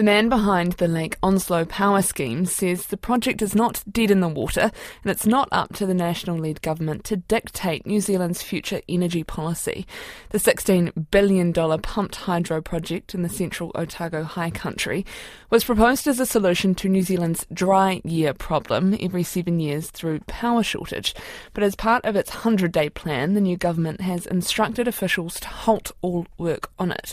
The man behind the Lake Onslow power scheme says the project is not dead in the water and it's not up to the national led government to dictate New Zealand's future energy policy. The $16 billion pumped hydro project in the central Otago High Country was proposed as a solution to New Zealand's dry year problem every seven years through power shortage. But as part of its 100 day plan, the new government has instructed officials to halt all work on it.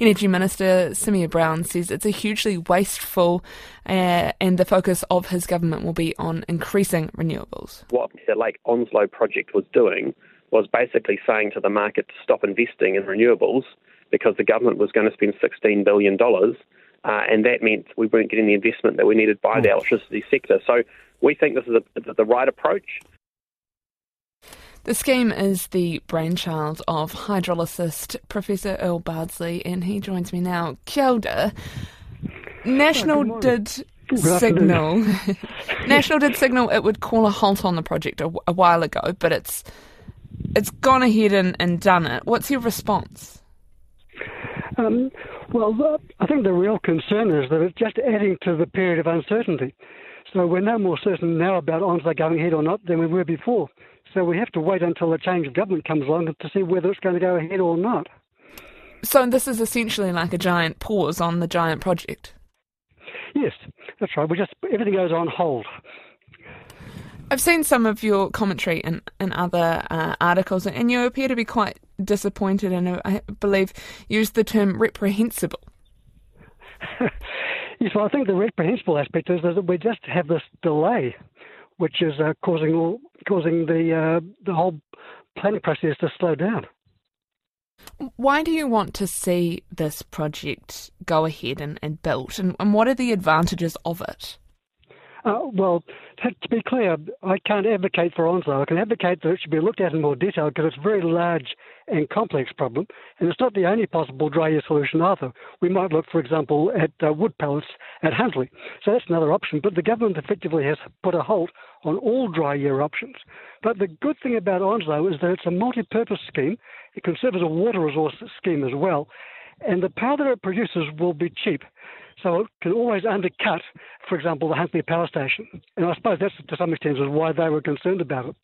Energy Minister Simeon Brown says it's a hugely wasteful, uh, and the focus of his government will be on increasing renewables. What the Lake Onslow project was doing was basically saying to the market to stop investing in renewables because the government was going to spend $16 billion. Uh, and that meant we weren't getting the investment that we needed by the electricity sector. So we think this is a, the right approach. The scheme is the brainchild of hydrologist Professor Earl Bardsley, and he joins me now. Kia ora. National did signal. National did signal it would call a halt on the project a, a while ago, but it's it's gone ahead and, and done it. What's your response? Um, well, I think the real concern is that it's just adding to the period of uncertainty. So we're no more certain now about Onslow going ahead or not than we were before. So we have to wait until a change of government comes along to see whether it's going to go ahead or not. So this is essentially like a giant pause on the giant project. Yes, that's right. We just everything goes on hold. I've seen some of your commentary in, in other uh, articles, and you appear to be quite disappointed and uh, I believe used the term reprehensible. yes, well, I think the reprehensible aspect is that we just have this delay, which is uh, causing all, causing the uh, the whole planning process to slow down. Why do you want to see this project go ahead and, and built, and, and what are the advantages of it? Uh, well, to be clear, I can't advocate for Onslow. I can advocate that it should be looked at in more detail because it's a very large and complex problem, and it's not the only possible dry year solution either. We might look, for example, at uh, wood pellets at Huntly. So that's another option. But the government effectively has put a halt on all dry year options. But the good thing about Onslow is that it's a multi-purpose scheme. It can serve as a water resource scheme as well, and the power that it produces will be cheap. So it can always undercut, for example, the Huntly Power Station. And I suppose that's to some extent is why they were concerned about it.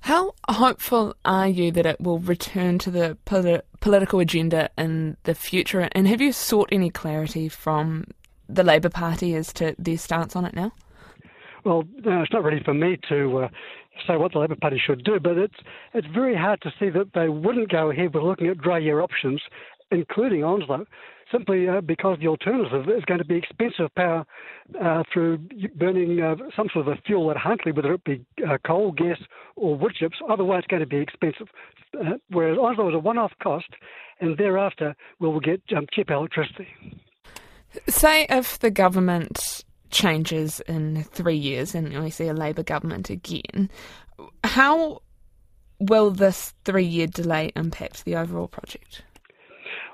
How hopeful are you that it will return to the polit- political agenda in the future? And have you sought any clarity from the Labour Party as to their stance on it now? Well, no, it's not really for me to uh, say what the Labour Party should do, but it's it's very hard to see that they wouldn't go ahead with looking at dry year options, including Onslow, simply uh, because the alternative is going to be expensive power uh, through burning uh, some sort of a fuel at Huntly, whether it be uh, coal, gas, or wood chips. Otherwise, it's going to be expensive. Uh, whereas Onslow is a one-off cost, and thereafter we will get um, cheap electricity. Say if the government changes in three years and we see a Labour government again, how will this three-year delay impact the overall project?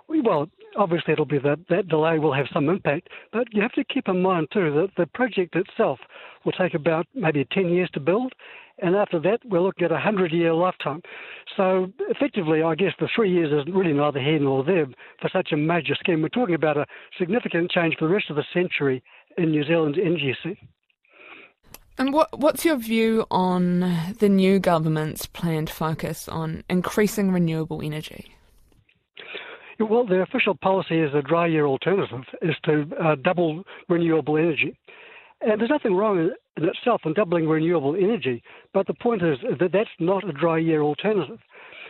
Well, obviously it'll be that that delay will have some impact, but you have to keep in mind too that the project itself will take about maybe 10 years to build, and after that we're looking at a 100 year lifetime. So effectively, I guess the three years is really neither here nor there for such a major scheme. We're talking about a significant change for the rest of the century in New Zealand's energy. And what what's your view on the new government's planned focus on increasing renewable energy? Well, the official policy as a dry year alternative is to uh, double renewable energy. And there's nothing wrong in itself in doubling renewable energy, but the point is that that's not a dry year alternative.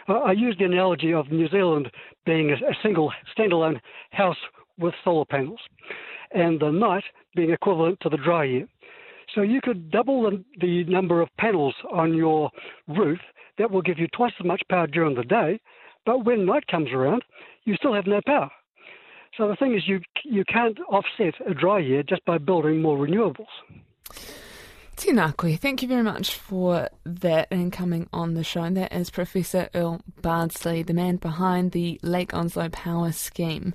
I use the analogy of New Zealand being a, a single standalone house with solar panels, and the night being equivalent to the dry year. So you could double the, the number of panels on your roof. That will give you twice as much power during the day, but when night comes around, you still have no power. So the thing is, you you can't offset a dry year just by building more renewables. Tinakwe, thank you very much for that and coming on the show. That is Professor Earl Bardsley, the man behind the Lake Onslow Power Scheme.